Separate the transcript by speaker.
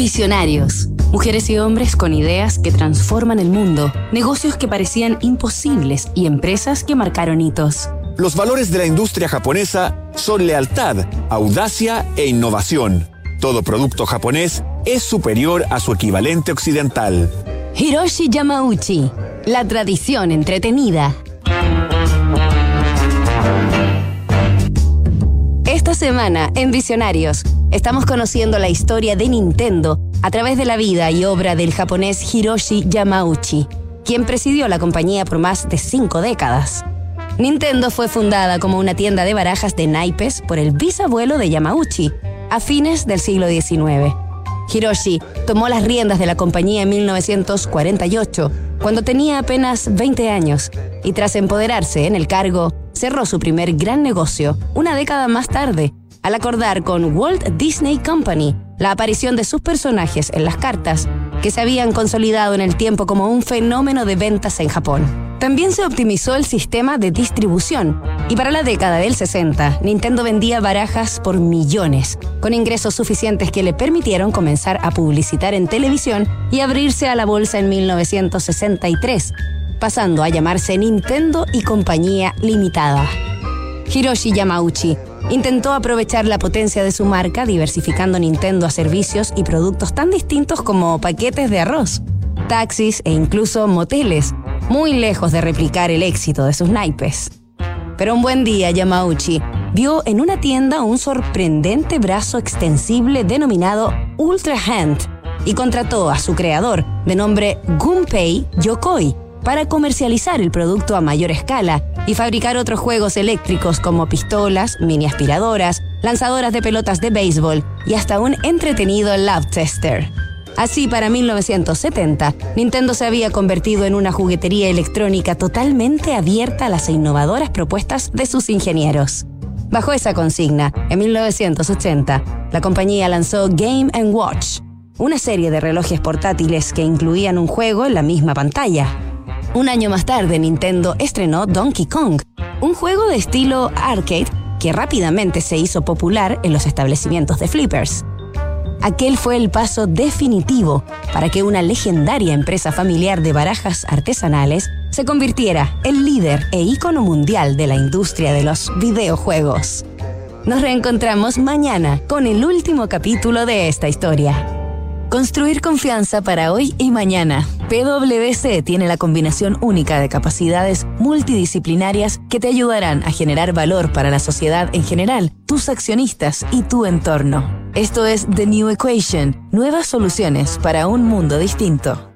Speaker 1: Visionarios. Mujeres y hombres con ideas que transforman el mundo, negocios que parecían imposibles y empresas que marcaron hitos.
Speaker 2: Los valores de la industria japonesa son lealtad, audacia e innovación. Todo producto japonés es superior a su equivalente occidental.
Speaker 1: Hiroshi Yamauchi, la tradición entretenida. Esta semana, en Visionarios, estamos conociendo la historia de Nintendo a través de la vida y obra del japonés Hiroshi Yamauchi, quien presidió la compañía por más de cinco décadas. Nintendo fue fundada como una tienda de barajas de naipes por el bisabuelo de Yamauchi, a fines del siglo XIX. Hiroshi tomó las riendas de la compañía en 1948, cuando tenía apenas 20 años, y tras empoderarse en el cargo, cerró su primer gran negocio una década más tarde, al acordar con Walt Disney Company la aparición de sus personajes en las cartas, que se habían consolidado en el tiempo como un fenómeno de ventas en Japón. También se optimizó el sistema de distribución y para la década del 60, Nintendo vendía barajas por millones, con ingresos suficientes que le permitieron comenzar a publicitar en televisión y abrirse a la bolsa en 1963, pasando a llamarse Nintendo y Compañía Limitada. Hiroshi Yamauchi intentó aprovechar la potencia de su marca diversificando Nintendo a servicios y productos tan distintos como paquetes de arroz, taxis e incluso moteles, muy lejos de replicar el éxito de sus naipes. Pero un buen día Yamauchi vio en una tienda un sorprendente brazo extensible denominado Ultra Hand y contrató a su creador, de nombre Gunpei Yokoi, para comercializar el producto a mayor escala y fabricar otros juegos eléctricos como pistolas, mini aspiradoras, lanzadoras de pelotas de béisbol y hasta un entretenido lab tester. Así, para 1970, Nintendo se había convertido en una juguetería electrónica totalmente abierta a las innovadoras propuestas de sus ingenieros. Bajo esa consigna, en 1980, la compañía lanzó Game ⁇ Watch, una serie de relojes portátiles que incluían un juego en la misma pantalla. Un año más tarde, Nintendo estrenó Donkey Kong, un juego de estilo arcade que rápidamente se hizo popular en los establecimientos de flippers. Aquel fue el paso definitivo para que una legendaria empresa familiar de barajas artesanales se convirtiera en líder e ícono mundial de la industria de los videojuegos. Nos reencontramos mañana con el último capítulo de esta historia. Construir confianza para hoy y mañana. PwC tiene la combinación única de capacidades multidisciplinarias que te ayudarán a generar valor para la sociedad en general, tus accionistas y tu entorno. Esto es The New Equation, nuevas soluciones para un mundo distinto.